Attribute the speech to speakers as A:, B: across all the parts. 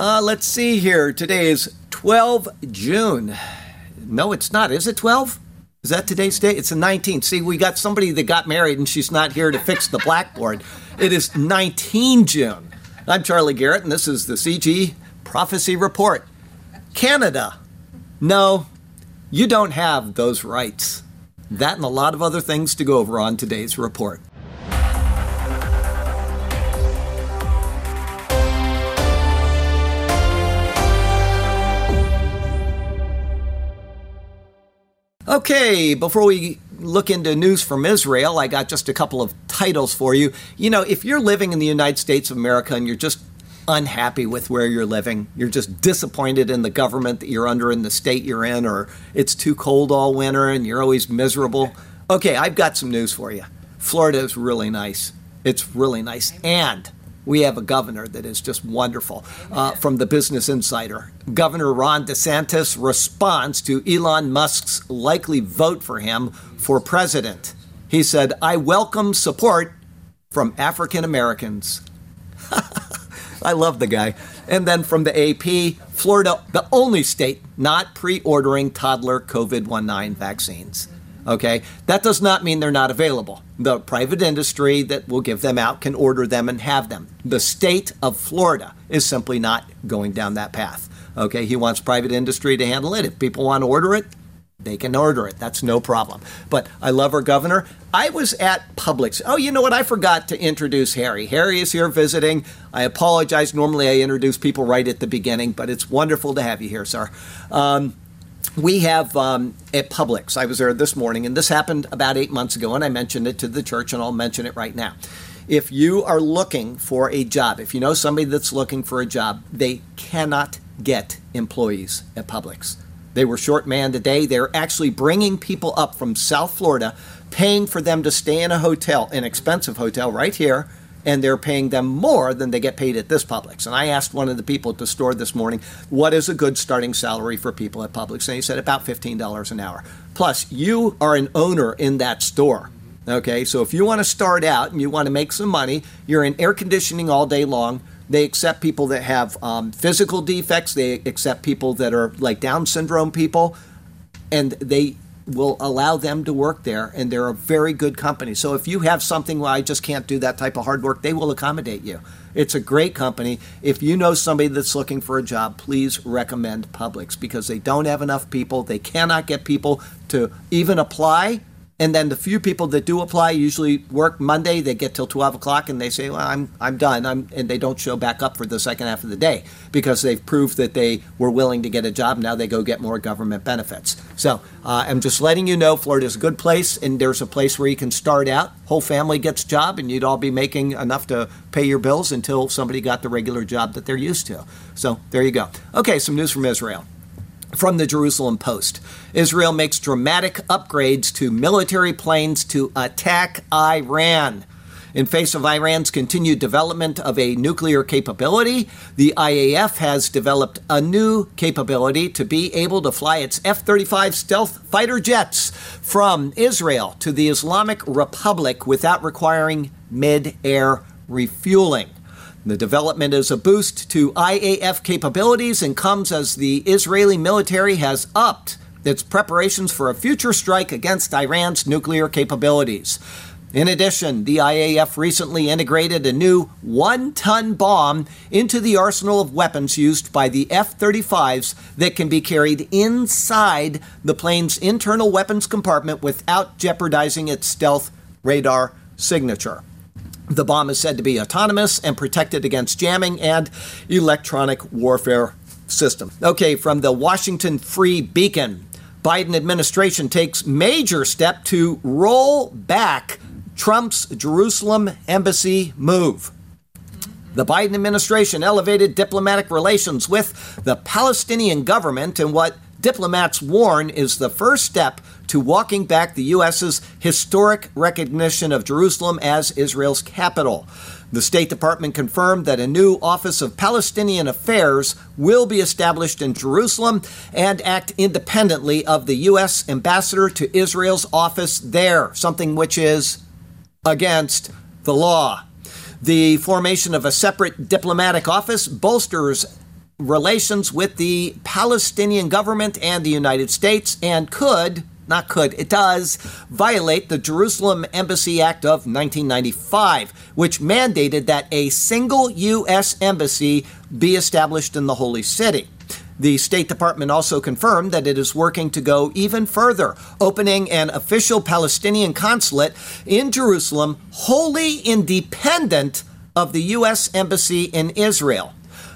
A: Uh, let's see here. Today is 12 June. No, it's not. Is it 12? Is that today's date? It's the 19th. See, we got somebody that got married and she's not here to fix the blackboard. It is 19 June. I'm Charlie Garrett, and this is the CG Prophecy Report. Canada. No, you don't have those rights. That and a lot of other things to go over on today's report. Okay, before we look into news from Israel, I got just a couple of titles for you. You know, if you're living in the United States of America and you're just unhappy with where you're living, you're just disappointed in the government that you're under in the state you're in, or it's too cold all winter and you're always miserable. Okay, I've got some news for you. Florida is really nice. It's really nice. And we have a governor that is just wonderful. Uh, from the Business Insider, Governor Ron DeSantis responds to Elon Musk's likely vote for him for president. He said, I welcome support from African Americans. I love the guy. And then from the AP, Florida, the only state not pre ordering toddler COVID 19 vaccines. Okay, that does not mean they're not available. The private industry that will give them out can order them and have them. The state of Florida is simply not going down that path. Okay, he wants private industry to handle it. If people want to order it, they can order it. That's no problem. But I love our governor. I was at Publix. Oh, you know what? I forgot to introduce Harry. Harry is here visiting. I apologize. Normally I introduce people right at the beginning, but it's wonderful to have you here, sir. Um, we have um, at Publix. I was there this morning, and this happened about eight months ago, and I mentioned it to the church, and I'll mention it right now. If you are looking for a job, if you know somebody that's looking for a job, they cannot get employees at Publix. They were short manned today. They're actually bringing people up from South Florida, paying for them to stay in a hotel, an expensive hotel right here, and they're paying them more than they get paid at this Publix. And I asked one of the people at the store this morning, what is a good starting salary for people at Publix? And he said about $15 an hour. Plus, you are an owner in that store. Okay, so if you want to start out and you want to make some money, you're in air conditioning all day long. They accept people that have um, physical defects. They accept people that are like Down syndrome people, and they will allow them to work there, and they're a very good company. So if you have something where I just can't do that type of hard work, they will accommodate you. It's a great company. If you know somebody that's looking for a job, please recommend Publix because they don't have enough people. They cannot get people to even apply and then the few people that do apply usually work Monday. They get till 12 o'clock and they say, well, I'm, I'm done. I'm, and they don't show back up for the second half of the day because they've proved that they were willing to get a job. Now they go get more government benefits. So uh, I'm just letting you know Florida is a good place and there's a place where you can start out. Whole family gets job and you'd all be making enough to pay your bills until somebody got the regular job that they're used to. So there you go. Okay, some news from Israel from the Jerusalem Post. Israel makes dramatic upgrades to military planes to attack Iran. In face of Iran's continued development of a nuclear capability, the IAF has developed a new capability to be able to fly its F 35 stealth fighter jets from Israel to the Islamic Republic without requiring mid air refueling. The development is a boost to IAF capabilities and comes as the Israeli military has upped its preparations for a future strike against Iran's nuclear capabilities. In addition, the IAF recently integrated a new one ton bomb into the arsenal of weapons used by the F 35s that can be carried inside the plane's internal weapons compartment without jeopardizing its stealth radar signature. The bomb is said to be autonomous and protected against jamming and electronic warfare system. Okay, from the Washington Free Beacon, Biden administration takes major step to roll back Trump's Jerusalem embassy move. The Biden administration elevated diplomatic relations with the Palestinian government in what diplomats warn is the first step to walking back the U.S.'s historic recognition of Jerusalem as Israel's capital. The State Department confirmed that a new Office of Palestinian Affairs will be established in Jerusalem and act independently of the U.S. ambassador to Israel's office there, something which is against the law. The formation of a separate diplomatic office bolsters relations with the Palestinian government and the United States and could, not could, it does, violate the Jerusalem Embassy Act of 1995, which mandated that a single U.S. embassy be established in the Holy City. The State Department also confirmed that it is working to go even further, opening an official Palestinian consulate in Jerusalem wholly independent of the U.S. Embassy in Israel.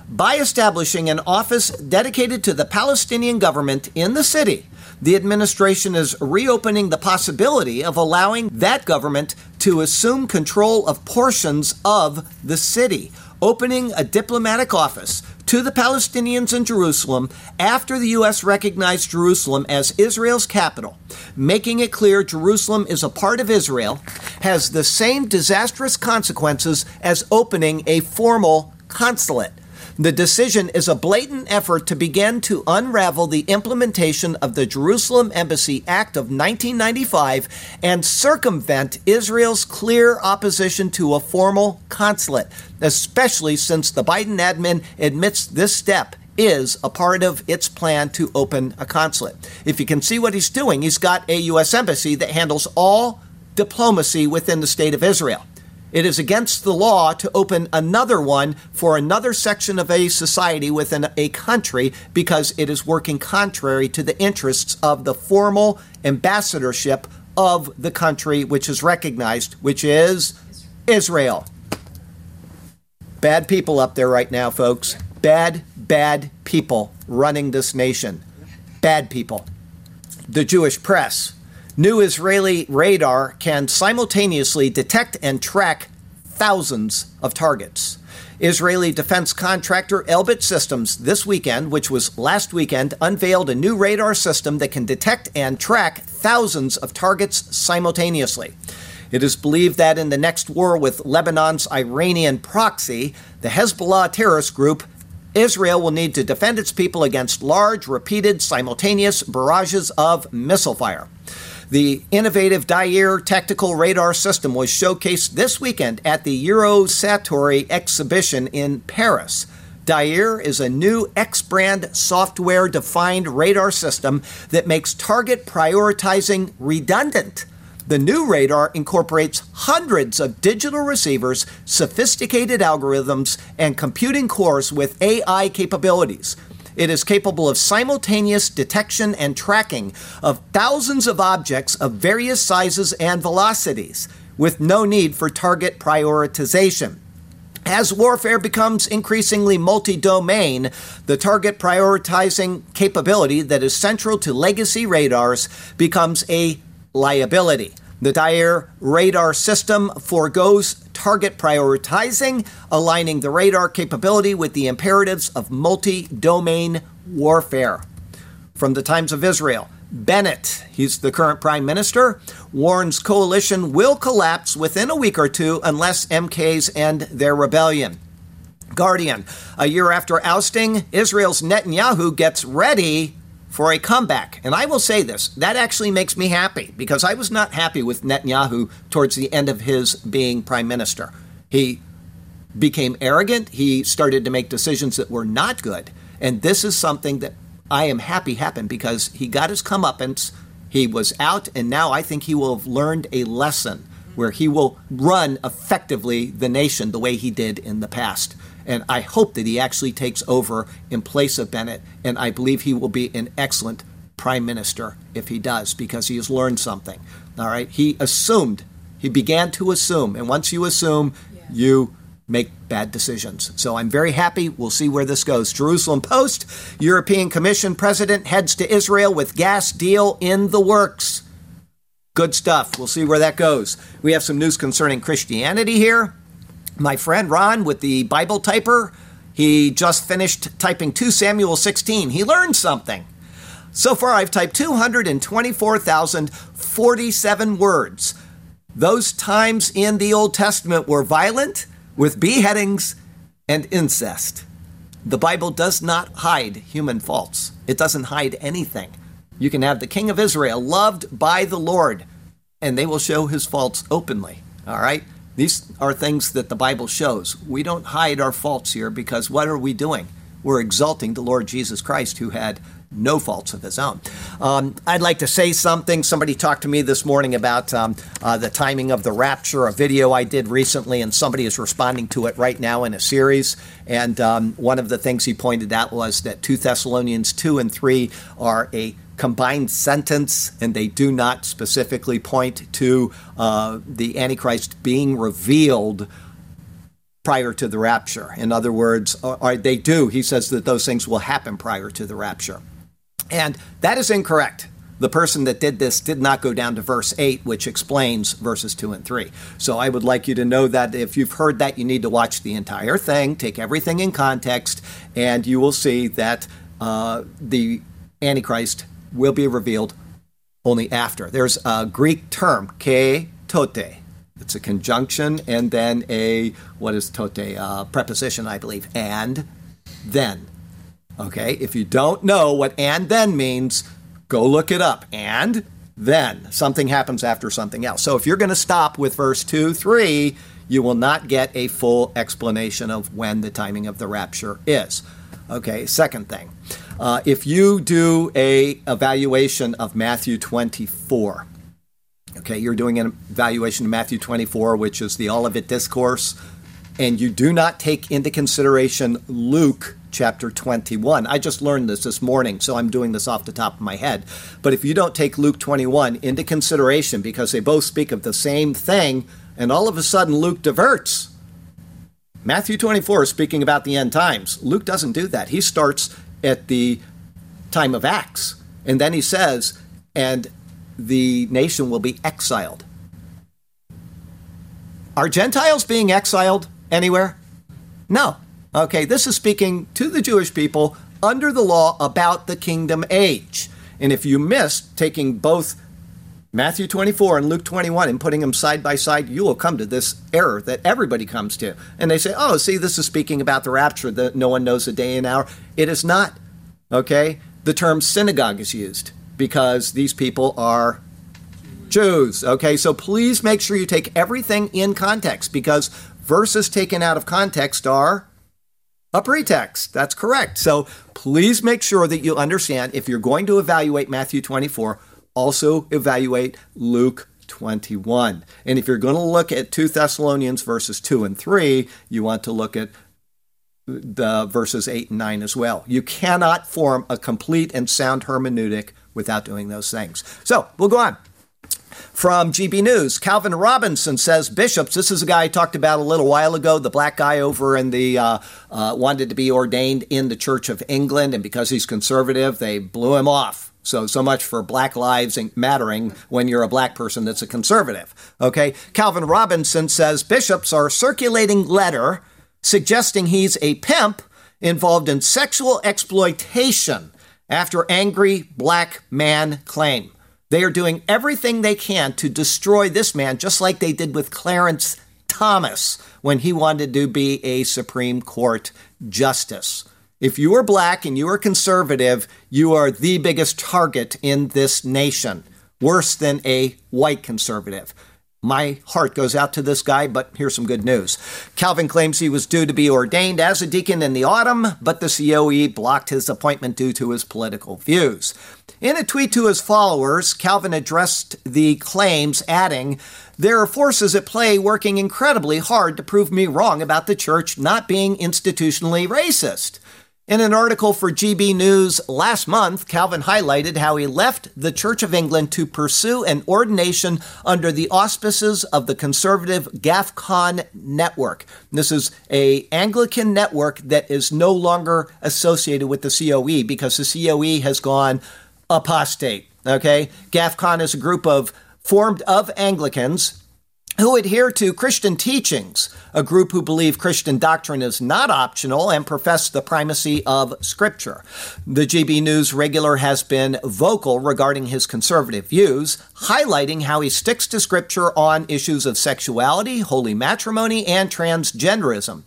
A: By establishing an office dedicated to the Palestinian government in the city, the administration is reopening the possibility of allowing that government to assume control of portions of the city, opening a diplomatic office to the Palestinians in Jerusalem after the U.S. recognized Jerusalem as Israel's capital, making it clear Jerusalem is a part of Israel, has the same disastrous consequences as opening a formal consulate. The decision is a blatant effort to begin to unravel the implementation of the Jerusalem Embassy Act of 1995 and circumvent Israel's clear opposition to a formal consulate, especially since the Biden admin admits this step is a part of its plan to open a consulate. If you can see what he's doing, he's got a U.S. embassy that handles all diplomacy within the state of Israel. It is against the law to open another one for another section of a society within a country because it is working contrary to the interests of the formal ambassadorship of the country which is recognized, which is Israel. Bad people up there right now, folks. Bad, bad people running this nation. Bad people. The Jewish press New Israeli radar can simultaneously detect and track thousands of targets. Israeli defense contractor Elbit Systems this weekend, which was last weekend, unveiled a new radar system that can detect and track thousands of targets simultaneously. It is believed that in the next war with Lebanon's Iranian proxy, the Hezbollah terrorist group, Israel will need to defend its people against large, repeated, simultaneous barrages of missile fire. The innovative Dair tactical radar system was showcased this weekend at the Eurosatory exhibition in Paris. Dair is a new X band software defined radar system that makes target prioritizing redundant. The new radar incorporates hundreds of digital receivers, sophisticated algorithms, and computing cores with AI capabilities. It is capable of simultaneous detection and tracking of thousands of objects of various sizes and velocities, with no need for target prioritization. As warfare becomes increasingly multi domain, the target prioritizing capability that is central to legacy radars becomes a liability. The Dair radar system foregoes target prioritizing, aligning the radar capability with the imperatives of multi domain warfare. From the Times of Israel, Bennett, he's the current prime minister, warns coalition will collapse within a week or two unless MKs end their rebellion. Guardian, a year after ousting, Israel's Netanyahu gets ready for a comeback. And I will say this that actually makes me happy because I was not happy with Netanyahu towards the end of his being prime minister. He became arrogant, he started to make decisions that were not good. And this is something that I am happy happened because he got his comeuppance, he was out, and now I think he will have learned a lesson where he will run effectively the nation the way he did in the past. And I hope that he actually takes over in place of Bennett. And I believe he will be an excellent prime minister if he does, because he has learned something. All right. He assumed, he began to assume. And once you assume, yeah. you make bad decisions. So I'm very happy. We'll see where this goes. Jerusalem Post European Commission president heads to Israel with gas deal in the works. Good stuff. We'll see where that goes. We have some news concerning Christianity here. My friend Ron with the Bible typer, he just finished typing 2 Samuel 16. He learned something. So far, I've typed 224,047 words. Those times in the Old Testament were violent, with beheadings and incest. The Bible does not hide human faults, it doesn't hide anything. You can have the king of Israel loved by the Lord, and they will show his faults openly. All right? These are things that the Bible shows. We don't hide our faults here because what are we doing? we're exalting the Lord Jesus Christ who had no faults of his own. Um, I'd like to say something. Somebody talked to me this morning about um, uh, the timing of the rapture, a video I did recently, and somebody is responding to it right now in a series. And um, one of the things he pointed out was that 2 Thessalonians 2 and 3 are a combined sentence, and they do not specifically point to uh, the Antichrist being revealed prior to the rapture. In other words, or, or they do. He says that those things will happen prior to the rapture. And that is incorrect. The person that did this did not go down to verse 8, which explains verses 2 and 3. So I would like you to know that if you've heard that, you need to watch the entire thing, take everything in context, and you will see that uh, the Antichrist will be revealed only after. There's a Greek term, ke tote. It's a conjunction and then a, what is tote? Uh, preposition, I believe, and then. Okay, if you don't know what and then means, go look it up. And then something happens after something else. So if you're going to stop with verse 2, 3, you will not get a full explanation of when the timing of the rapture is. Okay, second thing. Uh, if you do a evaluation of Matthew 24, okay, you're doing an evaluation of Matthew 24, which is the Olivet Discourse, and you do not take into consideration Luke chapter 21. I just learned this this morning, so I'm doing this off the top of my head. But if you don't take Luke 21 into consideration because they both speak of the same thing, and all of a sudden Luke diverts. Matthew 24 is speaking about the end times. Luke doesn't do that. He starts at the time of Acts, and then he says, and the nation will be exiled. Are Gentiles being exiled anywhere? No. Okay, this is speaking to the Jewish people under the law about the kingdom age. And if you miss taking both Matthew 24 and Luke 21 and putting them side by side, you will come to this error that everybody comes to. And they say, oh, see, this is speaking about the rapture, that no one knows the day and hour. It is not. Okay? The term synagogue is used because these people are Jews. Okay? So please make sure you take everything in context because verses taken out of context are a pretext. That's correct. So please make sure that you understand if you're going to evaluate Matthew 24, also evaluate Luke 21. And if you're going to look at 2 Thessalonians verses 2 and 3, you want to look at the verses 8 and 9 as well. You cannot form a complete and sound hermeneutic without doing those things. So we'll go on. From GB News, Calvin Robinson says bishops. This is a guy I talked about a little while ago. The black guy over in the uh, uh, wanted to be ordained in the Church of England, and because he's conservative, they blew him off. So, so much for Black Lives Mattering when you're a black person that's a conservative. Okay? Calvin Robinson says bishops are circulating letter suggesting he's a pimp involved in sexual exploitation after angry black man claim. They are doing everything they can to destroy this man, just like they did with Clarence Thomas when he wanted to be a Supreme Court justice. If you are black and you are conservative, you are the biggest target in this nation, worse than a white conservative. My heart goes out to this guy, but here's some good news. Calvin claims he was due to be ordained as a deacon in the autumn, but the COE blocked his appointment due to his political views. In a tweet to his followers, Calvin addressed the claims, adding, There are forces at play working incredibly hard to prove me wrong about the church not being institutionally racist. In an article for GB News last month, Calvin highlighted how he left the Church of England to pursue an ordination under the auspices of the conservative GAFCON network. This is a Anglican network that is no longer associated with the COE because the COE has gone apostate. Okay? GAFCON is a group of formed of Anglicans who adhere to Christian teachings, a group who believe Christian doctrine is not optional and profess the primacy of Scripture. The GB News regular has been vocal regarding his conservative views, highlighting how he sticks to Scripture on issues of sexuality, holy matrimony, and transgenderism.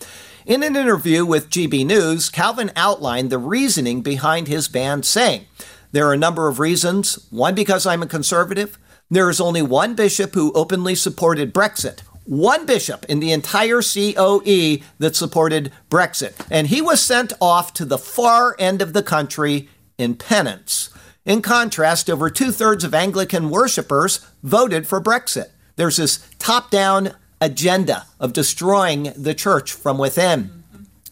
A: In an interview with GB News, Calvin outlined the reasoning behind his ban, saying, There are a number of reasons. One, because I'm a conservative. There is only one bishop who openly supported Brexit. one bishop in the entire COE that supported Brexit. And he was sent off to the far end of the country in penance. In contrast, over two thirds of Anglican worshippers voted for Brexit. There's this top down agenda of destroying the church from within.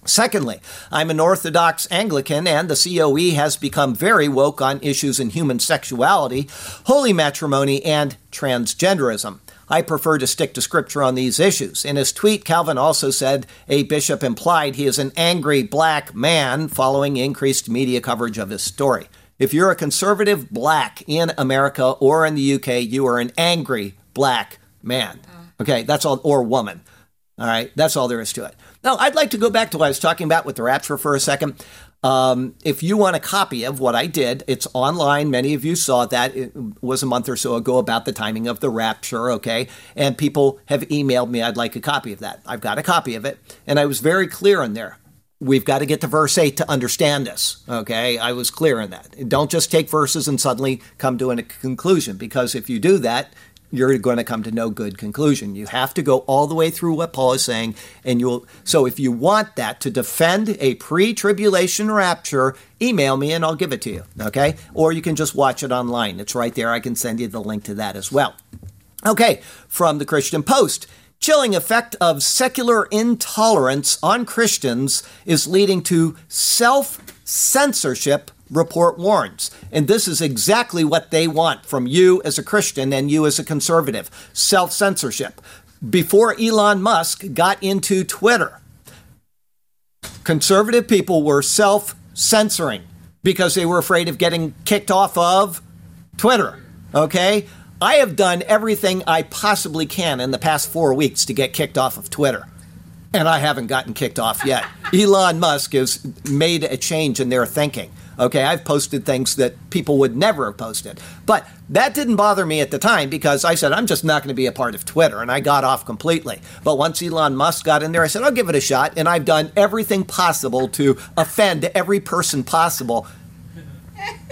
A: Secondly, I'm an Orthodox Anglican, and the COE has become very woke on issues in human sexuality, holy matrimony, and transgenderism. I prefer to stick to scripture on these issues. In his tweet, Calvin also said a bishop implied he is an angry black man following increased media coverage of his story. If you're a conservative black in America or in the UK, you are an angry black man. Mm. Okay, that's all, or woman. All right, that's all there is to it. Now, I'd like to go back to what I was talking about with the rapture for a second. Um, if you want a copy of what I did, it's online. Many of you saw that. It was a month or so ago about the timing of the rapture, okay? And people have emailed me, I'd like a copy of that. I've got a copy of it. And I was very clear in there we've got to get to verse 8 to understand this. Okay, I was clear in that. Don't just take verses and suddenly come to a conclusion, because if you do that, you're going to come to no good conclusion. You have to go all the way through what Paul is saying, and you'll. So, if you want that to defend a pre-tribulation rapture, email me and I'll give it to you. Okay, or you can just watch it online. It's right there. I can send you the link to that as well. Okay, from the Christian Post chilling effect of secular intolerance on Christians is leading to self censorship, report warns. And this is exactly what they want from you as a Christian and you as a conservative self censorship. Before Elon Musk got into Twitter, conservative people were self censoring because they were afraid of getting kicked off of Twitter. Okay? I have done everything I possibly can in the past four weeks to get kicked off of Twitter. And I haven't gotten kicked off yet. Elon Musk has made a change in their thinking. Okay, I've posted things that people would never have posted. But that didn't bother me at the time because I said, I'm just not going to be a part of Twitter. And I got off completely. But once Elon Musk got in there, I said, I'll give it a shot. And I've done everything possible to offend every person possible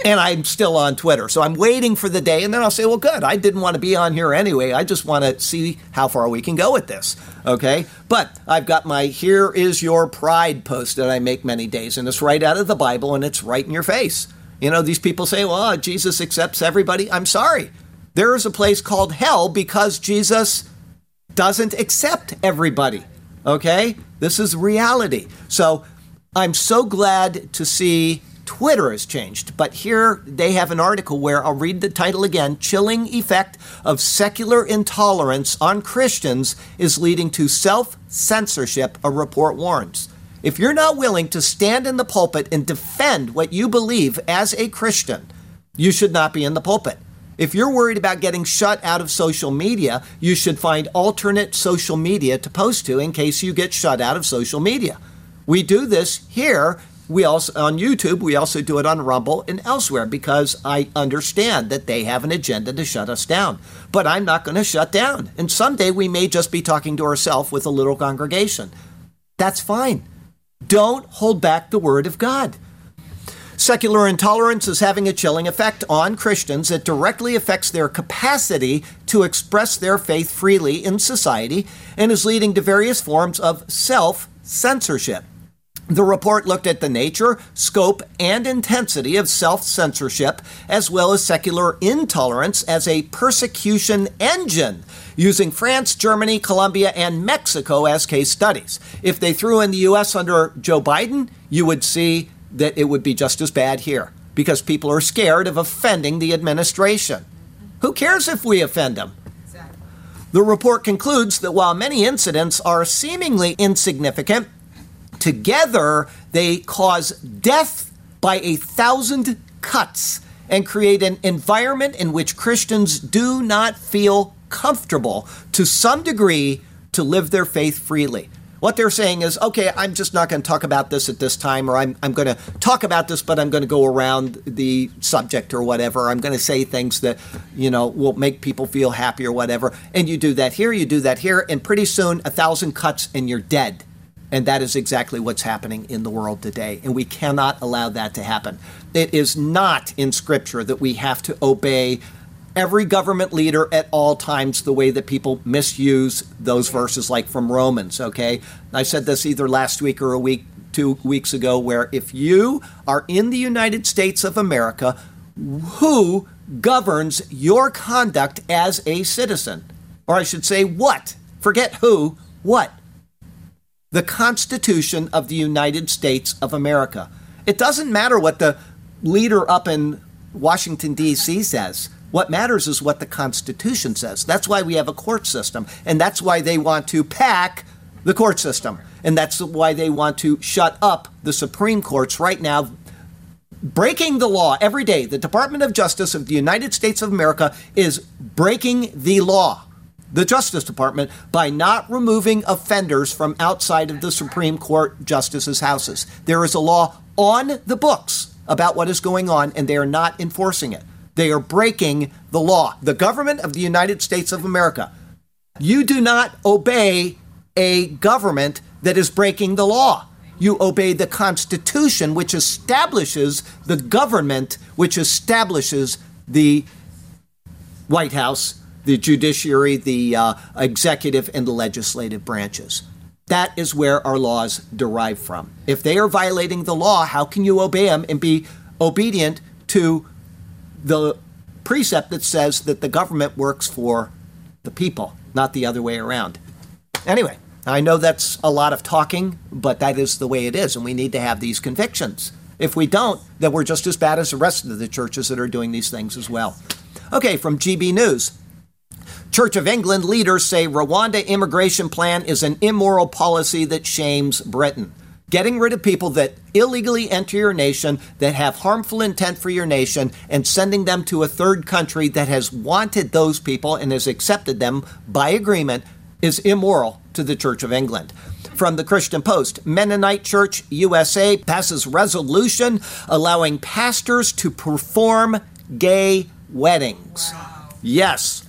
A: and I'm still on Twitter. So I'm waiting for the day, and then I'll say, well, good. I didn't want to be on here anyway. I just want to see how far we can go with this. Okay. But I've got my Here is Your Pride post that I make many days, and it's right out of the Bible, and it's right in your face. You know, these people say, well, Jesus accepts everybody. I'm sorry. There is a place called hell because Jesus doesn't accept everybody. Okay? This is reality. So I'm so glad to see Twitter has changed, but here they have an article where I'll read the title again Chilling Effect of Secular Intolerance on Christians is Leading to Self Censorship, a report warns. If you're not willing to stand in the pulpit and defend what you believe as a Christian, you should not be in the pulpit. If you're worried about getting shut out of social media, you should find alternate social media to post to in case you get shut out of social media. We do this here we also on YouTube, we also do it on Rumble and elsewhere because I understand that they have an agenda to shut us down. But I'm not going to shut down. And someday we may just be talking to ourselves with a little congregation. That's fine. Don't hold back the word of God. Secular intolerance is having a chilling effect on Christians. It directly affects their capacity to express their faith freely in society and is leading to various forms of self censorship. The report looked at the nature, scope, and intensity of self censorship, as well as secular intolerance as a persecution engine, using France, Germany, Colombia, and Mexico as case studies. If they threw in the U.S. under Joe Biden, you would see that it would be just as bad here because people are scared of offending the administration. Who cares if we offend them? The report concludes that while many incidents are seemingly insignificant, Together, they cause death by a thousand cuts and create an environment in which Christians do not feel comfortable to some degree to live their faith freely. What they're saying is, okay, I'm just not going to talk about this at this time, or I'm, I'm going to talk about this, but I'm going to go around the subject or whatever. I'm going to say things that, you know, will make people feel happy or whatever. And you do that here, you do that here, and pretty soon a thousand cuts and you're dead. And that is exactly what's happening in the world today. And we cannot allow that to happen. It is not in Scripture that we have to obey every government leader at all times the way that people misuse those verses like from Romans, okay? I said this either last week or a week two weeks ago where if you are in the United States of America, who governs your conduct as a citizen? Or I should say what? Forget who, what? The Constitution of the United States of America. It doesn't matter what the leader up in Washington, D.C. says. What matters is what the Constitution says. That's why we have a court system, and that's why they want to pack the court system. And that's why they want to shut up the Supreme Courts right now, breaking the law every day. The Department of Justice of the United States of America is breaking the law, the Justice Department, by not removing offenders from outside of the Supreme Court justices' houses. There is a law on the books about what is going on, and they are not enforcing it. They are breaking the law. The government of the United States of America. You do not obey a government that is breaking the law. You obey the Constitution, which establishes the government, which establishes the White House, the judiciary, the uh, executive, and the legislative branches. That is where our laws derive from. If they are violating the law, how can you obey them and be obedient to the precept that says that the government works for the people, not the other way around. Anyway, I know that's a lot of talking, but that is the way it is, and we need to have these convictions. If we don't, then we're just as bad as the rest of the churches that are doing these things as well. Okay, from GB News. Church of England leaders say Rwanda immigration plan is an immoral policy that shames Britain getting rid of people that illegally enter your nation, that have harmful intent for your nation, and sending them to a third country that has wanted those people and has accepted them by agreement is immoral to the Church of England. From the Christian Post, Mennonite Church USA passes resolution allowing pastors to perform gay weddings. Yes,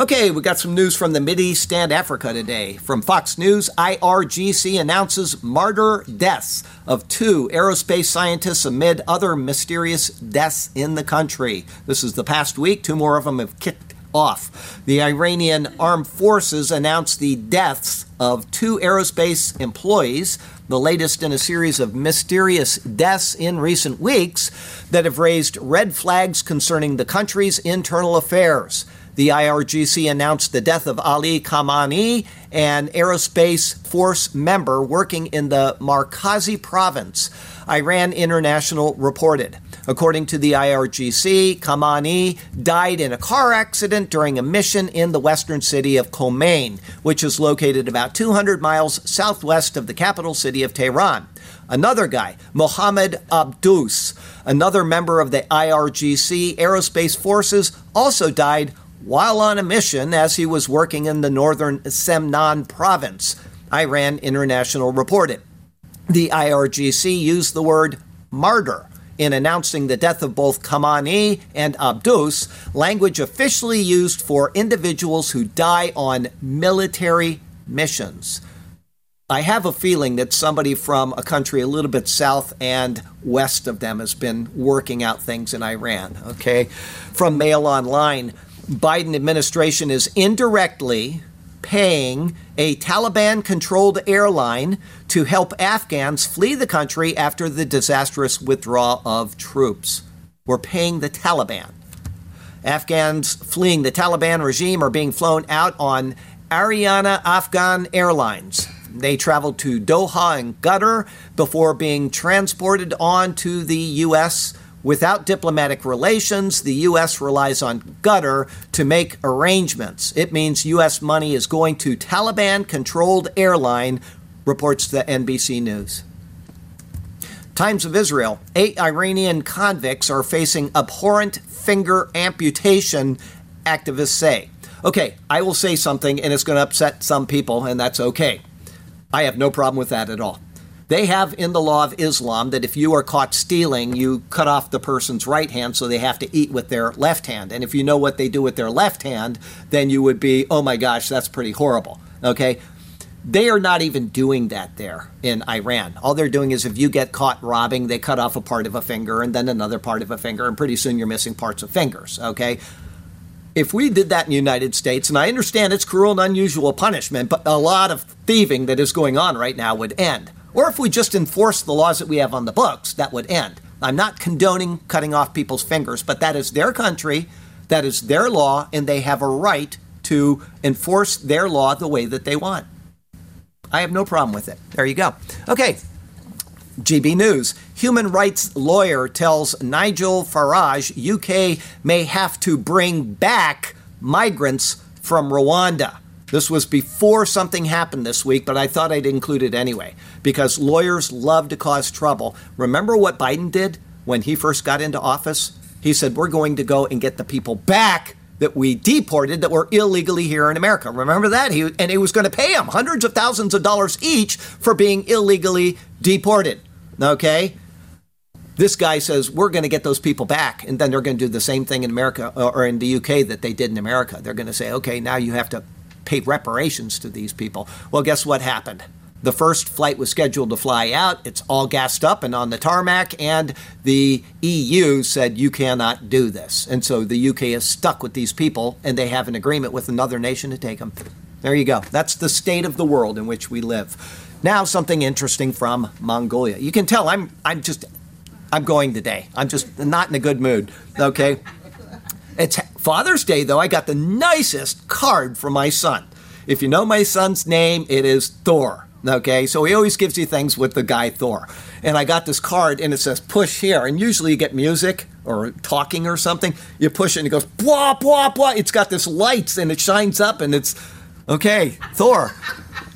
A: Okay, we got some news from the Mideast and Africa today. From Fox News, IRGC announces martyr deaths of two aerospace scientists amid other mysterious deaths in the country. This is the past week. Two more of them have kicked off. The Iranian armed forces announced the deaths of two aerospace employees, the latest in a series of mysterious deaths in recent weeks that have raised red flags concerning the country's internal affairs. The IRGC announced the death of Ali Khamenei, an aerospace force member working in the Markazi province. Iran International reported. According to the IRGC, Khamenei died in a car accident during a mission in the western city of Khomein, which is located about 200 miles southwest of the capital city of Tehran. Another guy, Mohammed Abdous, another member of the IRGC Aerospace Forces, also died while on a mission as he was working in the northern Semnan province, Iran International reported. The IRGC used the word martyr in announcing the death of both Khamenei and Abdous, language officially used for individuals who die on military missions. I have a feeling that somebody from a country a little bit south and west of them has been working out things in Iran. Okay. From Mail Online, Biden administration is indirectly paying a Taliban controlled airline to help Afghans flee the country after the disastrous withdrawal of troops. We're paying the Taliban. Afghans fleeing the Taliban regime are being flown out on Ariana Afghan Airlines. They traveled to Doha and Qatar before being transported on to the U.S. Without diplomatic relations, the U.S. relies on Qatar to make arrangements. It means U.S. money is going to Taliban controlled airline, reports the NBC News. Times of Israel eight Iranian convicts are facing abhorrent finger amputation, activists say. Okay, I will say something and it's going to upset some people, and that's okay. I have no problem with that at all. They have in the law of Islam that if you are caught stealing, you cut off the person's right hand so they have to eat with their left hand. And if you know what they do with their left hand, then you would be, oh my gosh, that's pretty horrible. Okay? They are not even doing that there in Iran. All they're doing is if you get caught robbing, they cut off a part of a finger and then another part of a finger, and pretty soon you're missing parts of fingers. Okay? if we did that in the United States, and I understand it's cruel and unusual punishment, but a lot of thieving that is going on right now would end. Or if we just enforce the laws that we have on the books, that would end. I'm not condoning cutting off people's fingers, but that is their country, that is their law, and they have a right to enforce their law the way that they want. I have no problem with it. There you go. Okay, GB News. Human rights lawyer tells Nigel Farage UK may have to bring back migrants from Rwanda. This was before something happened this week, but I thought I'd include it anyway because lawyers love to cause trouble. Remember what Biden did when he first got into office? He said, We're going to go and get the people back that we deported that were illegally here in America. Remember that? He, and he was going to pay them hundreds of thousands of dollars each for being illegally deported. Okay? This guy says, we're going to get those people back. And then they're going to do the same thing in America uh, or in the UK that they did in America. They're going to say, okay, now you have to pay reparations to these people. Well, guess what happened? The first flight was scheduled to fly out. It's all gassed up and on the tarmac, and the EU said you cannot do this. And so the UK is stuck with these people, and they have an agreement with another nation to take them. There you go. That's the state of the world in which we live. Now, something interesting from Mongolia. You can tell I'm I'm just I'm going today. I'm just not in a good mood. Okay. It's Father's Day though. I got the nicest card from my son. If you know my son's name, it is Thor. Okay, so he always gives you things with the guy Thor. And I got this card and it says push here. And usually you get music or talking or something. You push it and it goes blah, blah, blah. It's got this lights and it shines up and it's okay, Thor.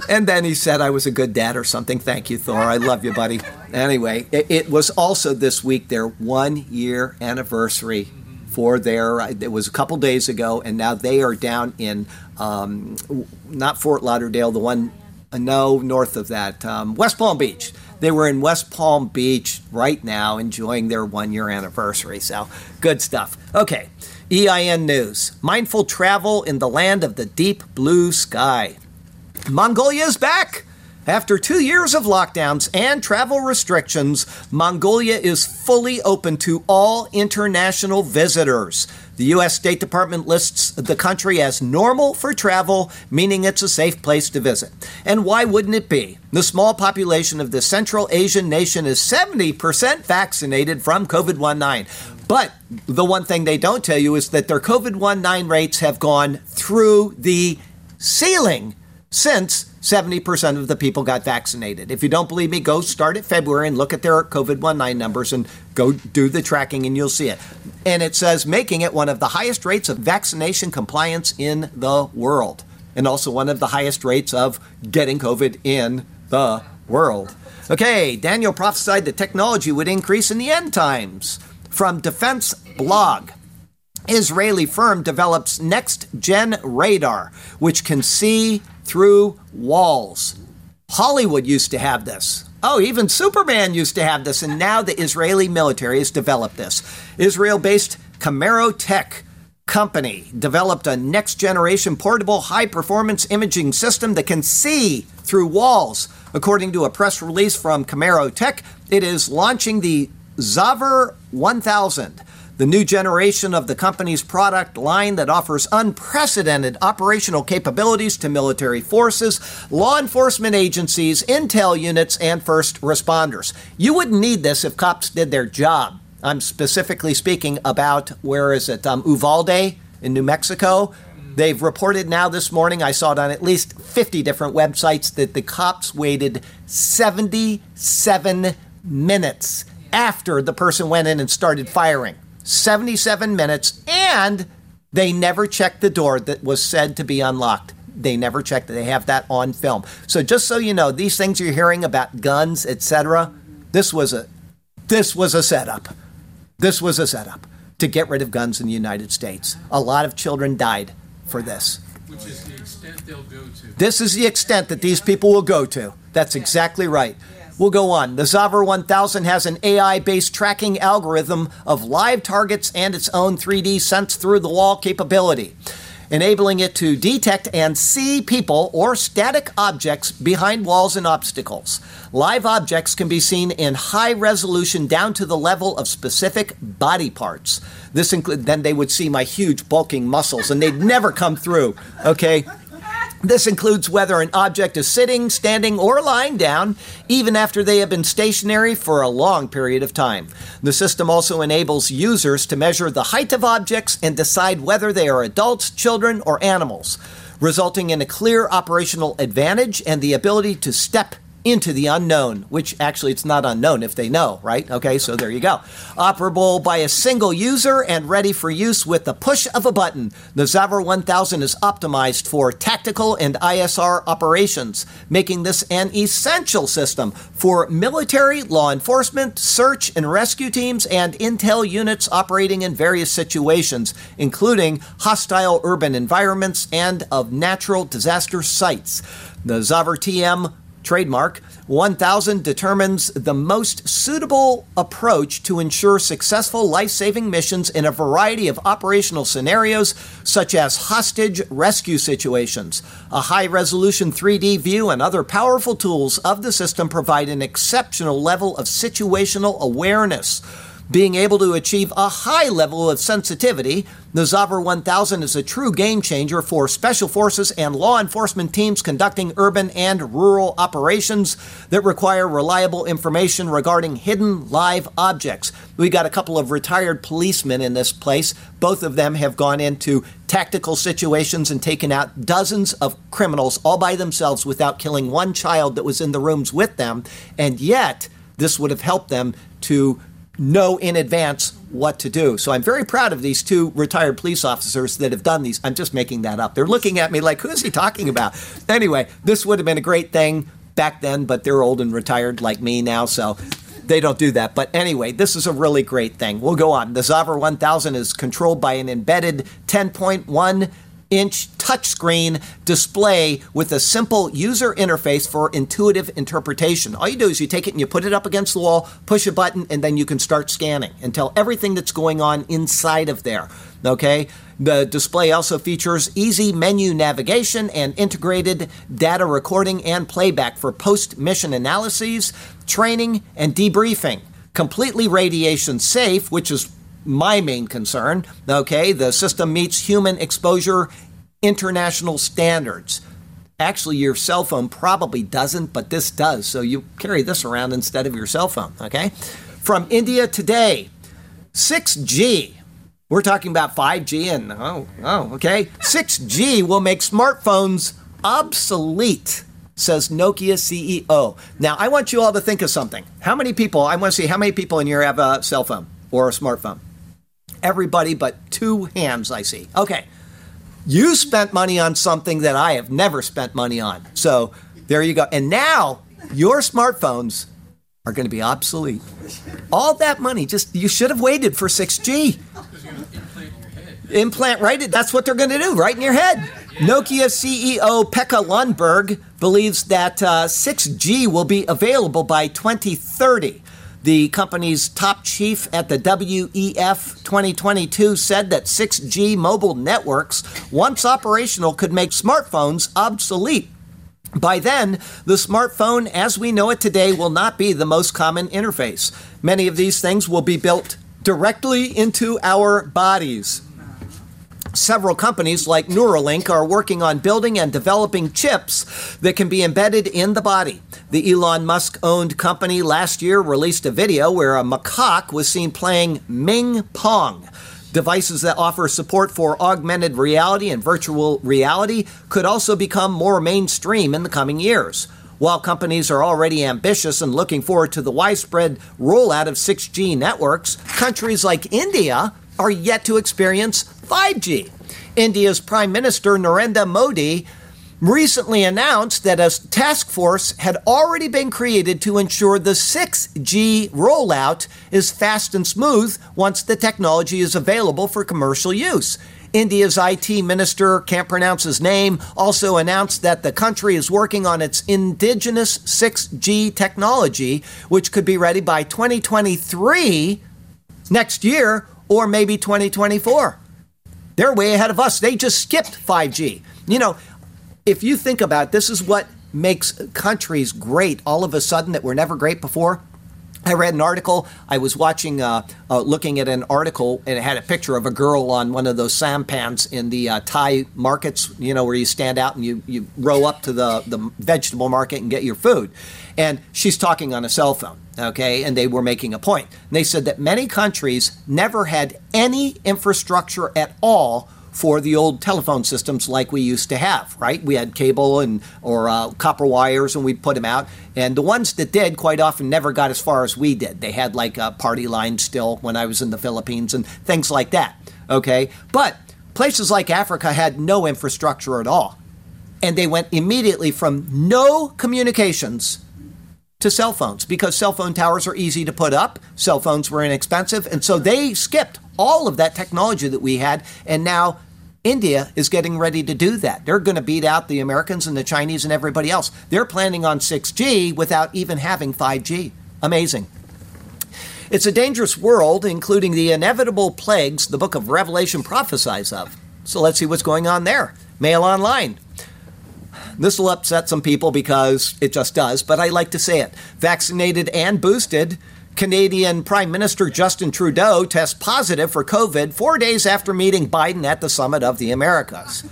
A: And then he said I was a good dad or something. Thank you, Thor. I love you, buddy. Anyway, it, it was also this week their one year anniversary for their, it was a couple days ago, and now they are down in um, not Fort Lauderdale, the one uh, no, north of that, um, West Palm Beach. They were in West Palm Beach right now enjoying their one year anniversary. So, good stuff. Okay, EIN News Mindful travel in the land of the deep blue sky. Mongolia is back! After two years of lockdowns and travel restrictions, Mongolia is fully open to all international visitors. The U.S. State Department lists the country as normal for travel, meaning it's a safe place to visit. And why wouldn't it be? The small population of the Central Asian nation is 70% vaccinated from COVID 19. But the one thing they don't tell you is that their COVID 19 rates have gone through the ceiling since 70% of the people got vaccinated. If you don't believe me, go start at February and look at their COVID 19 numbers and go do the tracking and you'll see it. And it says making it one of the highest rates of vaccination compliance in the world, and also one of the highest rates of getting COVID in the world. Okay, Daniel prophesied that technology would increase in the end times. From Defense Blog. Israeli firm develops next gen radar, which can see through walls. Hollywood used to have this. Oh, even Superman used to have this, and now the Israeli military has developed this. Israel based Camero Tech company developed a next generation portable high performance imaging system that can see through walls. According to a press release from Camero Tech, it is launching the Xaver 1000 the new generation of the company's product line that offers unprecedented operational capabilities to military forces, law enforcement agencies, intel units, and first responders. You wouldn't need this if cops did their job. I'm specifically speaking about, where is it, um, Uvalde in New Mexico. They've reported now this morning, I saw it on at least 50 different websites, that the cops waited 77 minutes after the person went in and started firing. 77 minutes, and they never checked the door that was said to be unlocked. They never checked it. They have that on film. So just so you know, these things you're hearing about guns, etc., this was a this was a setup. This was a setup to get rid of guns in the United States. A lot of children died for this.
B: Which is the extent they'll go to.
A: This is the extent that these people will go to. That's exactly right. We'll go on. The Xaver 1000 has an AI based tracking algorithm of live targets and its own 3D sense through the wall capability. enabling it to detect and see people or static objects behind walls and obstacles. Live objects can be seen in high resolution down to the level of specific body parts. This include then they would see my huge bulking muscles and they'd never come through, okay? This includes whether an object is sitting, standing, or lying down, even after they have been stationary for a long period of time. The system also enables users to measure the height of objects and decide whether they are adults, children, or animals, resulting in a clear operational advantage and the ability to step into the unknown, which actually it's not unknown if they know, right? Okay, so there you go. Operable by a single user and ready for use with the push of a button. The Xaver 1000 is optimized for tactical and ISR operations, making this an essential system for military, law enforcement, search and rescue teams, and intel units operating in various situations, including hostile urban environments and of natural disaster sites. The Xaver TM trademark 1000 determines the most suitable approach to ensure successful life-saving missions in a variety of operational scenarios such as hostage rescue situations. A high-resolution 3d view and other powerful tools of the system provide an exceptional level of situational awareness being able to achieve a high level of sensitivity, the Xaver 1000 is a true game changer for special forces and law enforcement teams conducting urban and rural operations that require reliable information regarding hidden live objects. We got a couple of retired policemen in this place. Both of them have gone into tactical situations and taken out dozens of criminals all by themselves without killing one child that was in the rooms with them. And yet, this would have helped them to know in advance what to do. So I'm very proud of these two retired police officers that have done these. I'm just making that up. They're looking at me like, who is he talking about? Anyway, this would have been a great thing back then, but they're old and retired like me now, so they don't do that. But anyway, this is a really great thing. We'll go on. The Xaver 1000 is controlled by an embedded 10.1 inch touchscreen display with a simple user interface for intuitive interpretation. All you do is you take it and you put it up against the wall, push a button, and then you can start scanning and tell everything that's going on inside of there. Okay? The display also features easy menu navigation and integrated data recording and playback for post mission analyses, training, and debriefing. Completely radiation safe, which is my main concern. Okay, the system meets human exposure international standards. Actually, your cell phone probably doesn't, but this does. So you carry this around instead of your cell phone. Okay. From India today, 6G. We're talking about 5G and oh, oh, okay. 6G will make smartphones obsolete says Nokia CEO. Now, I want you all to think of something. How many people, I want to see how many people in here have a cell phone or a smartphone? Everybody but two hands I see. Okay. You spent money on something that I have never spent money on. So there you go. And now your smartphones are going to be obsolete. All that money, just you should have waited for 6G. Implant right? That's what they're going to do, right in your head. Nokia CEO Pekka Lundmark believes that uh, 6G will be available by 2030. The company's top chief at the WEF 2022 said that 6G mobile networks, once operational, could make smartphones obsolete. By then, the smartphone as we know it today will not be the most common interface. Many of these things will be built directly into our bodies. Several companies like Neuralink are working on building and developing chips that can be embedded in the body. The Elon Musk owned company last year released a video where a macaque was seen playing Mind Pong. Devices that offer support for augmented reality and virtual reality could also become more mainstream in the coming years. While companies are already ambitious and looking forward to the widespread rollout of 6G networks, countries like India are yet to experience 5G. India's Prime Minister Narendra Modi recently announced that a task force had already been created to ensure the 6G rollout is fast and smooth once the technology is available for commercial use. India's IT minister, can't pronounce his name, also announced that the country is working on its indigenous 6G technology, which could be ready by 2023 next year or maybe 2024. They're way ahead of us. They just skipped 5G. You know, if you think about it, this is what makes countries great all of a sudden that were never great before. I read an article. I was watching, uh, uh, looking at an article, and it had a picture of a girl on one of those sampans in the uh, Thai markets, you know, where you stand out and you, you row up to the, the vegetable market and get your food. And she's talking on a cell phone, okay? And they were making a point. And they said that many countries never had any infrastructure at all for the old telephone systems like we used to have, right? We had cable and or uh, copper wires, and we'd put them out. And the ones that did, quite often, never got as far as we did. They had like a party line still when I was in the Philippines and things like that. Okay, but places like Africa had no infrastructure at all, and they went immediately from no communications to cell phones because cell phone towers are easy to put up. Cell phones were inexpensive, and so they skipped all of that technology that we had, and now India is getting ready to do that. They're going to beat out the Americans and the Chinese and everybody else. They're planning on 6G without even having 5G. Amazing. It's a dangerous world, including the inevitable plagues the book of Revelation prophesies of. So let's see what's going on there. Mail online. This will upset some people because it just does, but I like to say it. Vaccinated and boosted, Canadian Prime Minister Justin Trudeau tests positive for COVID four days after meeting Biden at the Summit of the Americas.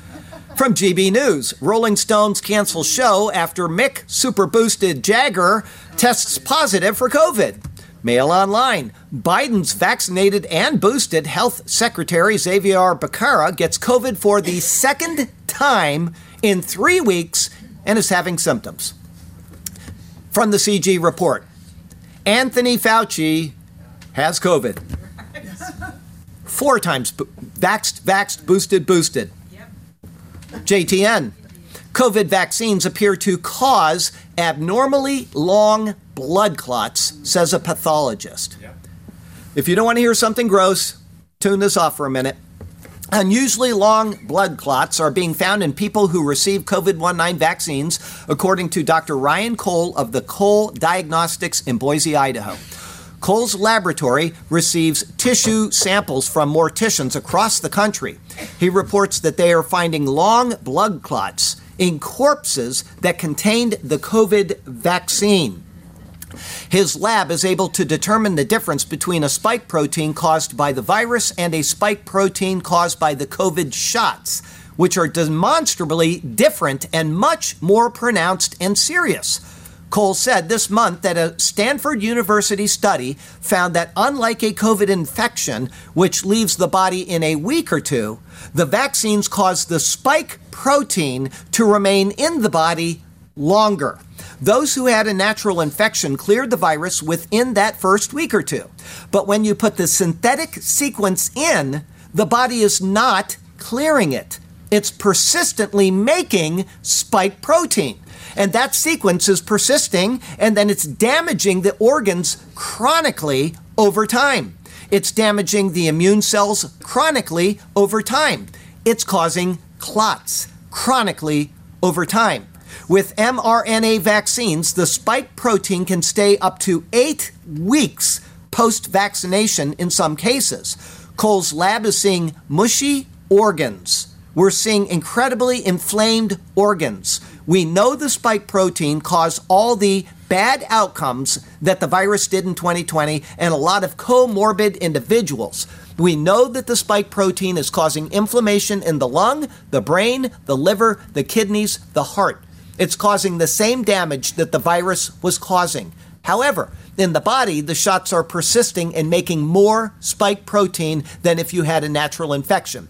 A: From GB News, Rolling Stones cancel show after Mick Super Boosted Jagger tests positive for COVID. Mail Online, Biden's vaccinated and boosted Health Secretary Xavier Becerra gets COVID for the second time in three weeks and is having symptoms. From the CG report, Anthony Fauci has COVID. Four times vaxed, vaxed, boosted, boosted. JTN. COVID vaccines appear to cause abnormally long blood clots, says a pathologist. If you don't want to hear something gross, tune this off for a minute. Unusually long blood clots are being found in people who receive COVID 19 vaccines, according to Dr. Ryan Cole of the Cole Diagnostics in Boise, Idaho. Cole's laboratory receives tissue samples from morticians across the country. He reports that they are finding long blood clots in corpses that contained the COVID vaccine. His lab is able to determine the difference between a spike protein caused by the virus and a spike protein caused by the COVID shots, which are demonstrably different and much more pronounced and serious. Cole said this month that a Stanford University study found that unlike a COVID infection, which leaves the body in a week or two, the vaccines cause the spike protein to remain in the body longer. Those who had a natural infection cleared the virus within that first week or two. But when you put the synthetic sequence in, the body is not clearing it. It's persistently making spike protein. And that sequence is persisting, and then it's damaging the organs chronically over time. It's damaging the immune cells chronically over time. It's causing clots chronically over time. With mRNA vaccines, the spike protein can stay up to eight weeks post vaccination in some cases. Cole's lab is seeing mushy organs. We're seeing incredibly inflamed organs. We know the spike protein caused all the bad outcomes that the virus did in 2020 and a lot of comorbid individuals. We know that the spike protein is causing inflammation in the lung, the brain, the liver, the kidneys, the heart. It's causing the same damage that the virus was causing. However, in the body, the shots are persisting and making more spike protein than if you had a natural infection.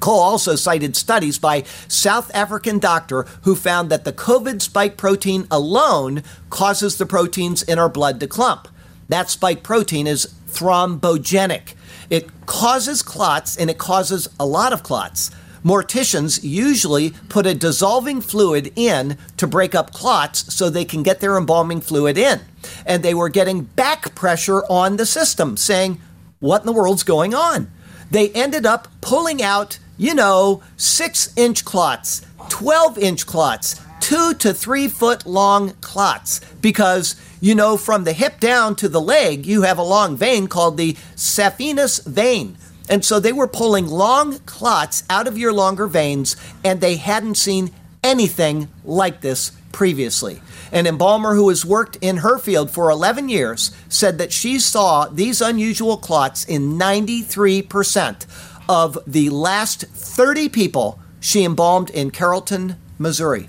A: Cole also cited studies by South African doctor who found that the COVID spike protein alone causes the proteins in our blood to clump. That spike protein is thrombogenic. It causes clots and it causes a lot of clots. Morticians usually put a dissolving fluid in to break up clots so they can get their embalming fluid in. And they were getting back pressure on the system, saying, What in the world's going on? They ended up pulling out, you know, six inch clots, 12 inch clots, two to three foot long clots because you know from the hip down to the leg you have a long vein called the saphenous vein And so they were pulling long clots out of your longer veins, and they hadn't seen anything like this previously. An embalmer who has worked in her field for 11 years said that she saw these unusual clots in 93% of the last 30 people she embalmed in Carrollton, Missouri.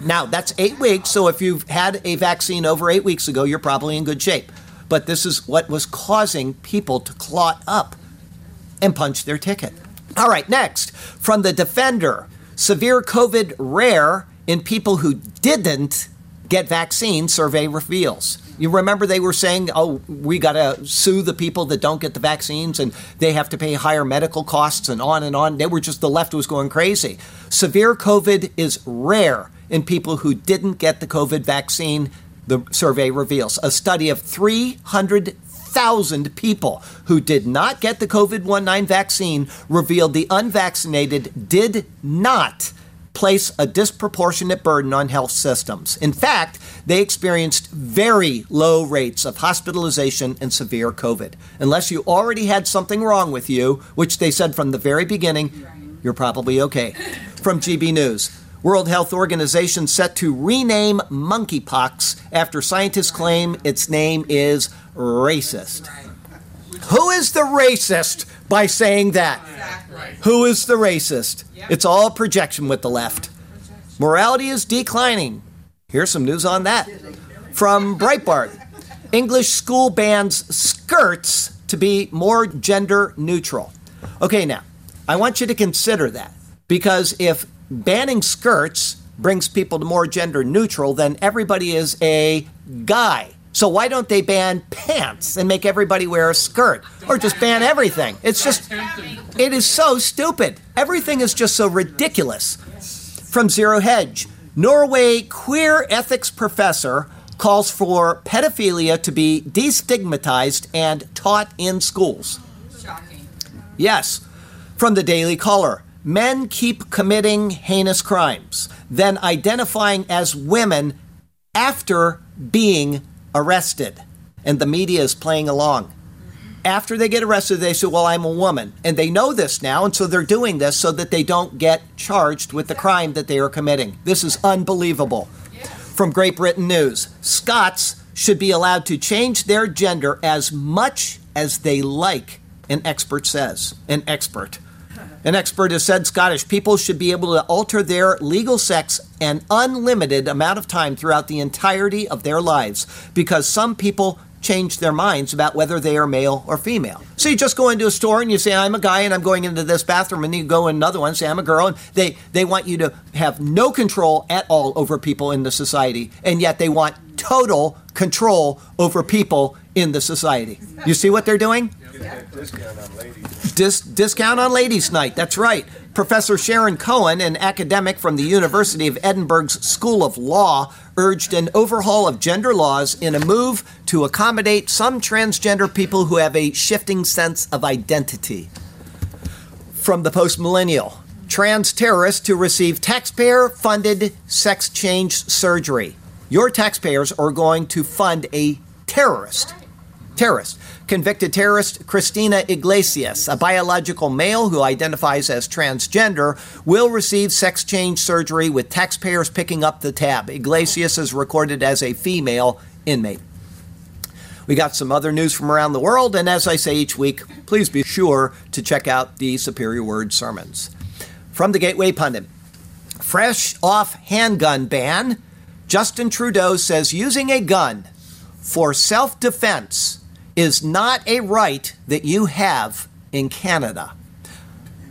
A: Now, that's eight weeks, so if you've had a vaccine over eight weeks ago, you're probably in good shape. But this is what was causing people to clot up and punch their ticket. All right, next, from the Defender severe COVID rare in people who didn't get vaccines, survey reveals. You remember they were saying, oh, we got to sue the people that don't get the vaccines and they have to pay higher medical costs and on and on. They were just, the left was going crazy. Severe COVID is rare in people who didn't get the COVID vaccine, the survey reveals. A study of 300,000 people who did not get the COVID 19 vaccine revealed the unvaccinated did not place a disproportionate burden on health systems. In fact, they experienced very low rates of hospitalization and severe COVID. Unless you already had something wrong with you, which they said from the very beginning, you're probably okay. From GB News. World Health Organization set to rename monkeypox after scientists claim its name is racist. Who is the racist by saying that? Who is the racist? It's all projection with the left. Morality is declining. Here's some news on that. From Breitbart English school bans skirts to be more gender neutral. Okay, now, I want you to consider that because if banning skirts brings people to more gender neutral, then everybody is a guy. So why don't they ban pants and make everybody wear a skirt or just ban everything? It's just it is so stupid. Everything is just so ridiculous. From Zero Hedge, Norway queer ethics professor calls for pedophilia to be destigmatized and taught in schools.
C: Shocking.
A: Yes. From the Daily Caller, men keep committing heinous crimes, then identifying as women after being arrested. And the media is playing along. After they get arrested, they say, Well, I'm a woman. And they know this now, and so they're doing this so that they don't get charged with the crime that they are committing. This is unbelievable. From Great Britain News Scots should be allowed to change their gender as much as they like, an expert says. An expert. An expert has said Scottish people should be able to alter their legal sex an unlimited amount of time throughout the entirety of their lives because some people change their minds about whether they are male or female. So you just go into a store and you say, I'm a guy and I'm going into this bathroom, and you go in another one say, I'm a girl, and they, they want you to have no control at all over people in the society, and yet they want total control over people in the society. You see what they're doing?
D: Discount on ladies.
A: Dis- discount on ladies' night. That's right. Professor Sharon Cowan, an academic from the University of Edinburgh's School of Law, urged an overhaul of gender laws in a move to accommodate some transgender people who have a shifting sense of identity. From the post millennial, trans terrorists to receive taxpayer funded sex change surgery. Your taxpayers are going to fund a terrorist. Terrorist. Convicted terrorist Christina Iglesias, a biological male who identifies as transgender, will receive sex change surgery with taxpayers picking up the tab. Iglesias is recorded as a female inmate. We got some other news from around the world, and as I say each week, please be sure to check out the Superior Word sermons. From the Gateway Pundit Fresh off handgun ban, Justin Trudeau says using a gun for self defense is not a right that you have in Canada.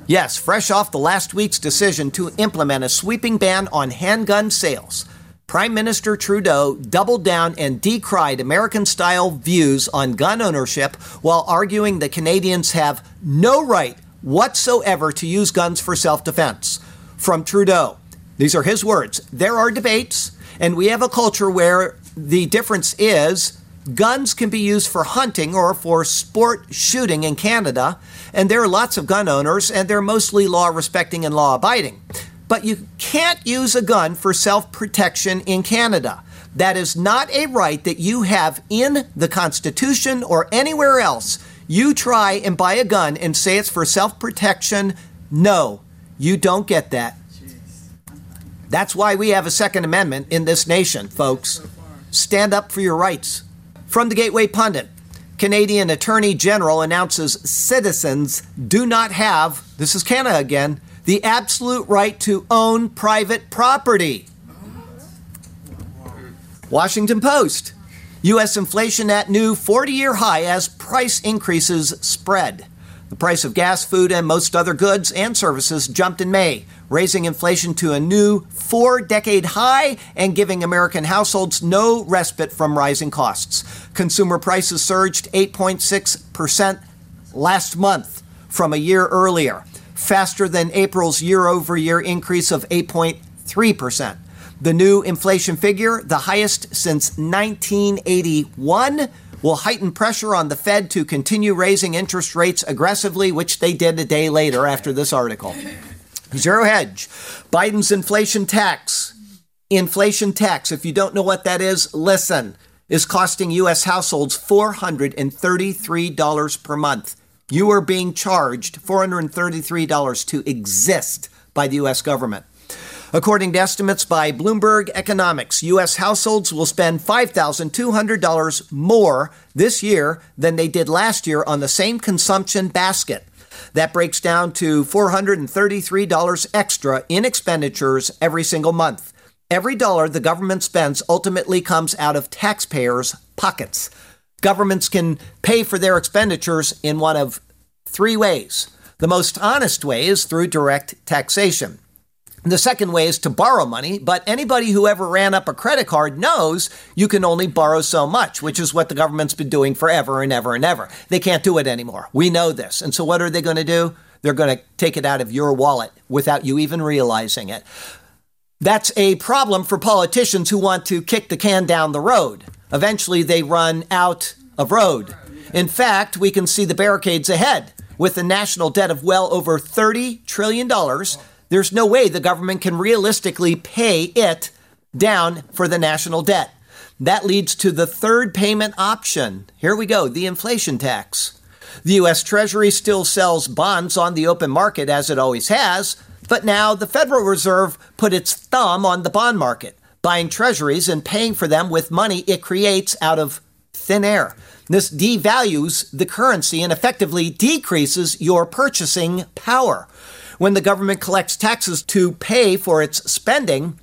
A: Yes, fresh off the last week's decision to implement a sweeping ban on handgun sales, Prime Minister Trudeau doubled down and decried American style views on gun ownership while arguing that Canadians have no right whatsoever to use guns for self defense. From Trudeau, these are his words. There are debates, and we have a culture where the difference is guns can be used for hunting or for sport shooting in Canada, and there are lots of gun owners, and they're mostly law respecting and law abiding. But you can't use a gun for self protection in Canada. That is not a right that you have in the Constitution or anywhere else. You try and buy a gun and say it's for self protection. No, you don't get that. That's why we have a Second Amendment in this nation, folks. Stand up for your rights. From the Gateway Pundit, Canadian Attorney General announces citizens do not have, this is Canada again, the absolute right to own private property. Washington Post. U.S. inflation at new 40 year high as price increases spread. The price of gas, food, and most other goods and services jumped in May, raising inflation to a new four decade high and giving American households no respite from rising costs. Consumer prices surged 8.6% last month from a year earlier, faster than April's year over year increase of 8.3%. The new inflation figure, the highest since 1981, will heighten pressure on the Fed to continue raising interest rates aggressively, which they did a day later after this article. Zero hedge. Biden's inflation tax. Inflation tax, if you don't know what that is, listen, is costing U.S. households $433 per month. You are being charged $433 to exist by the U.S. government. According to estimates by Bloomberg Economics, U.S. households will spend $5,200 more this year than they did last year on the same consumption basket. That breaks down to $433 extra in expenditures every single month. Every dollar the government spends ultimately comes out of taxpayers' pockets. Governments can pay for their expenditures in one of three ways. The most honest way is through direct taxation. The second way is to borrow money, but anybody who ever ran up a credit card knows you can only borrow so much, which is what the government's been doing forever and ever and ever. They can't do it anymore. We know this. And so what are they going to do? They're going to take it out of your wallet without you even realizing it. That's a problem for politicians who want to kick the can down the road. Eventually, they run out of road. In fact, we can see the barricades ahead. With a national debt of well over $30 trillion, there's no way the government can realistically pay it down for the national debt. That leads to the third payment option. Here we go the inflation tax. The U.S. Treasury still sells bonds on the open market as it always has, but now the Federal Reserve put its thumb on the bond market, buying treasuries and paying for them with money it creates out of thin air. This devalues the currency and effectively decreases your purchasing power when the government collects taxes to pay for its spending,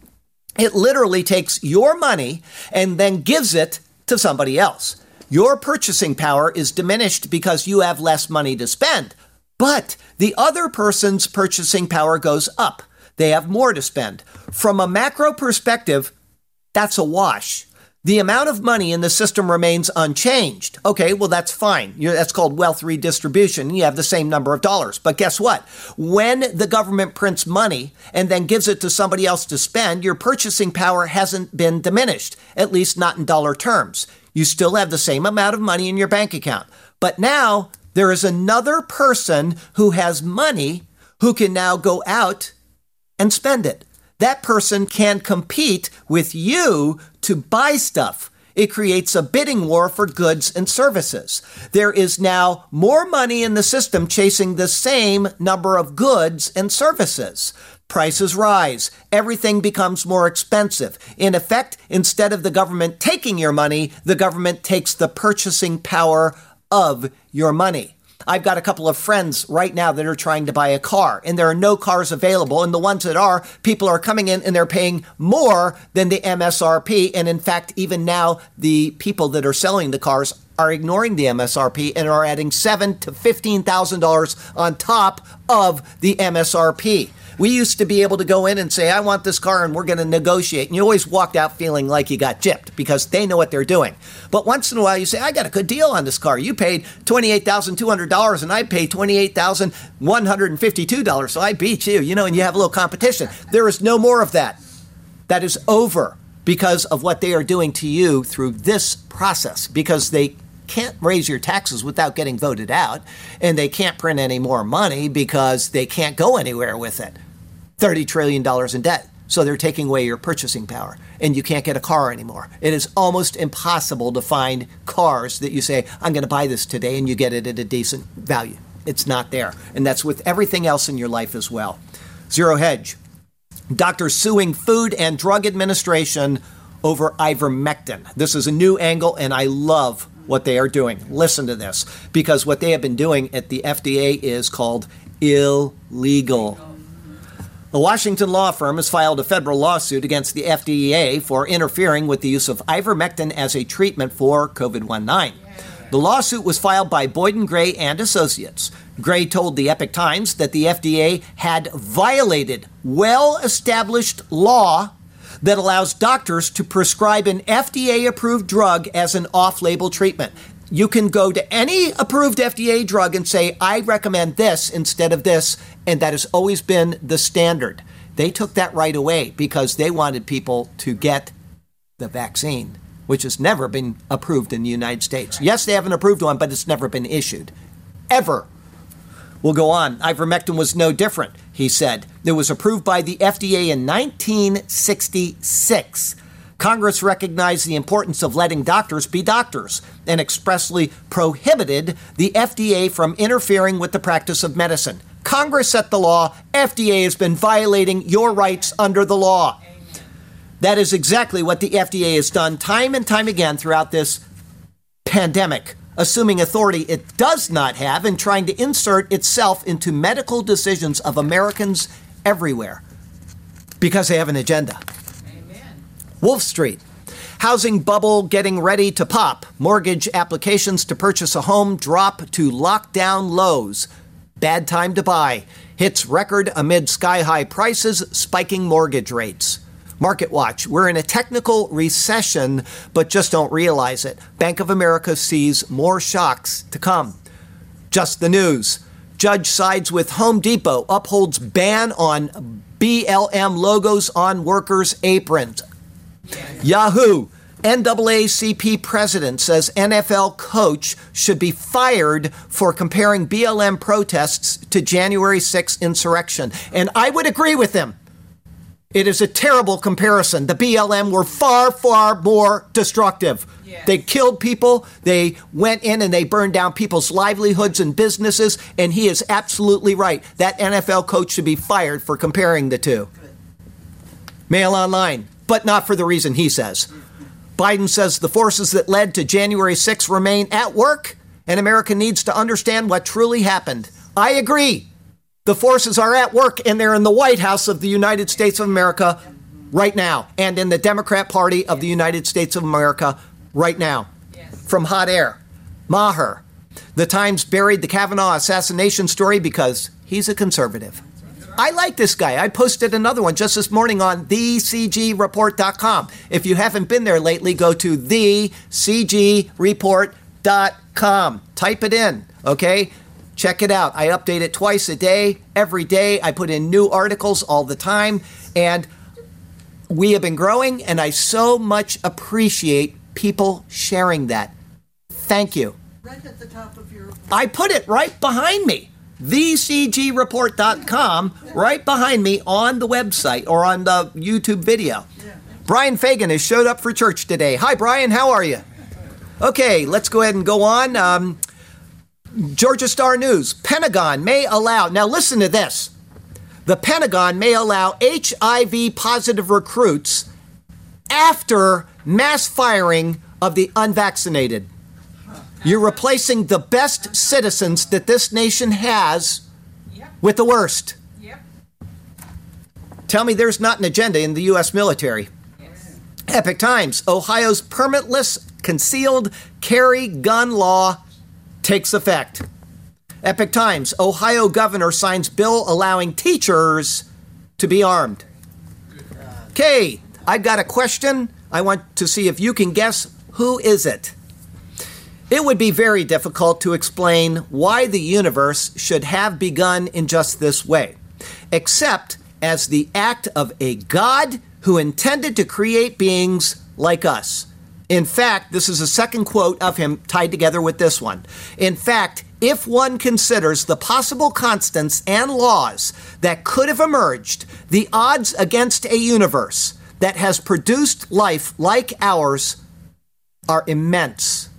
A: it literally takes your money and then gives it to somebody else. Your purchasing power is diminished because you have less money to spend, but the other person's purchasing power goes up. They have more to spend. From a macro perspective, that's a wash the amount of money in the system remains unchanged. Okay, well, that's fine. You're, that's called wealth redistribution. You have the same number of dollars. But guess what? When the government prints money and then gives it to somebody else to spend, your purchasing power hasn't been diminished, at least not in dollar terms. You still have the same amount of money in your bank account. But now there is another person who has money who can now go out and spend it that person can compete with you to buy stuff. It creates a bidding war for goods and services. There is now more money in the system chasing the same number of goods and services. Prices rise. Everything becomes more expensive. In effect, instead of the government taking your money, the government takes the purchasing power of your money. I've got a couple of friends right now that are trying to buy a car, and there are no cars available. And the ones that are, people are coming in and they're paying more than the MSRP. And in fact, even now, the people that are selling the cars are ignoring the MSRP and are adding seven to fifteen thousand dollars on top of the MSRP. We used to be able to go in and say, I want this car and we're going to negotiate. And you always walked out feeling like you got gypped because they know what they're doing. But once in a while, you say, I got a good deal on this car. You paid $28,200 and I paid $28,152. So I beat you, you know, and you have a little competition. There is no more of that. That is over because of what they are doing to you through this process because they can't raise your taxes without getting voted out, and they can't print any more money because they can't go anywhere with it. $30 trillion in debt. So they're taking away your purchasing power and you can't get a car anymore. It is almost impossible to find cars that you say, I'm going to buy this today and you get it at a decent value. It's not there. And that's with everything else in your life as well. Zero Hedge. Doctors suing Food and Drug Administration over ivermectin. This is a new angle, and I love what they are doing. Listen to this, because what they have been doing at the FDA is called illegal. A Washington law firm has filed a federal lawsuit against the FDA for interfering with the use of ivermectin as a treatment for COVID 19. The lawsuit was filed by Boyden Gray and Associates. Gray told the Epoch Times that the FDA had violated well established law that allows doctors to prescribe an FDA approved drug as an off label treatment. You can go to any approved FDA drug and say, I recommend this instead of this, and that has always been the standard. They took that right away because they wanted people to get the vaccine, which has never been approved in the United States. Yes, they have an approved one, but it's never been issued. Ever. We'll go on. Ivermectin was no different, he said. It was approved by the FDA in 1966. Congress recognized the importance of letting doctors be doctors and expressly prohibited the FDA from interfering with the practice of medicine. Congress set the law. FDA has been violating your rights under the law. That is exactly what the FDA has done time and time again throughout this pandemic, assuming authority it does not have and trying to insert itself into medical decisions of Americans everywhere because they have an agenda. Wolf Street. Housing bubble getting ready to pop. Mortgage applications to purchase a home drop to lockdown lows. Bad time to buy. Hits record amid sky high prices, spiking mortgage rates. Market Watch. We're in a technical recession, but just don't realize it. Bank of America sees more shocks to come. Just the news. Judge sides with Home Depot, upholds ban on BLM logos on workers' aprons. Yahoo! NAACP president says NFL coach should be fired for comparing BLM protests to January 6 insurrection. And I would agree with him. It is a terrible comparison. The BLM were far, far more destructive.
C: Yes.
A: They killed people, they went in and they burned down people's livelihoods and businesses, and he is absolutely right. That NFL coach should be fired for comparing the two. Mail online, but not for the reason he says. Biden says the forces that led to January 6 remain at work, and America needs to understand what truly happened. I agree. The forces are at work, and they're in the White House of the United States of America right now, and in the Democrat Party of the United States of America right now. From hot air. Maher. The Times buried the Kavanaugh assassination story because he's a conservative. I like this guy. I posted another one just this morning on thecgreport.com. If you haven't been there lately, go to thecgreport.com. Type it in, okay? Check it out. I update it twice a day, every day. I put in new articles all the time. And we have been growing, and I so much appreciate people sharing that. Thank you.
C: Right at the top of your.
A: I put it right behind me. TheCGReport.com, right behind me on the website or on the YouTube video. Brian Fagan has showed up for church today. Hi, Brian. How are you? Okay, let's go ahead and go on. Um, Georgia Star News Pentagon may allow, now listen to this. The Pentagon may allow HIV positive recruits after mass firing of the unvaccinated. You're replacing the best citizens that this nation has
C: Yep,
A: with the worst.
C: yep,
A: Tell me there's not an agenda in the U.S. military.
C: yes.
A: Epoch Times Ohio's permitless concealed carry gun law takes effect. Epoch Times Ohio governor signs bill allowing teachers to be armed. Okay, I've got a question. I want to see if you can guess who is it. It would be very difficult to explain why the universe should have begun in just this way, except as the act of a God who intended to create beings like us. In fact, this is a second quote of him tied together with this one. In fact, if one considers the possible constants and laws that could have emerged, the odds against a universe that has produced life like ours are immense.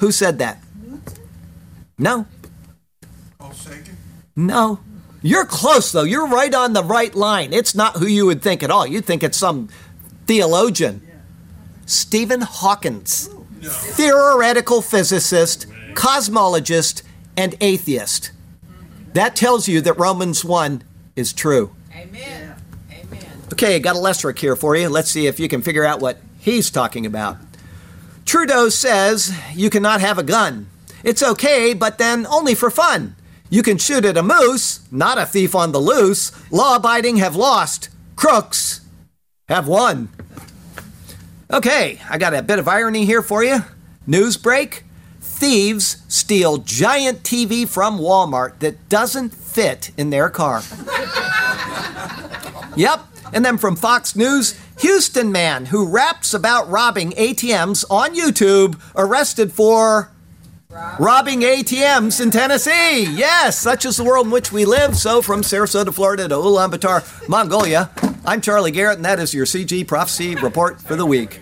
A: Who said that? No. No. You're close, though. You're right on the right line. It's not who you would think at all. You'd think it's some theologian. Stephen Hawkins, theoretical physicist, cosmologist, and atheist. That tells you that Romans 1 is true.
E: Amen. Amen.
A: Okay, got a Lesric here for you. Let's see if you can figure out what he's talking about. Trudeau says you cannot have a gun. It's okay, but then only for fun. You can shoot at a moose, not a thief on the loose. Law abiding have lost. Crooks have won. Okay, I got a bit of irony here for you. News break Thieves steal giant TV from Walmart that doesn't fit in their car. Yep. And then from Fox News, Houston man who raps about robbing ATMs on YouTube arrested for robbing ATMs in Tennessee. Yes, such is the world in which we live. So from Sarasota, Florida to Ulaanbaatar, Mongolia, I'm Charlie Garrett, and that is your CG Prophecy Report for the week.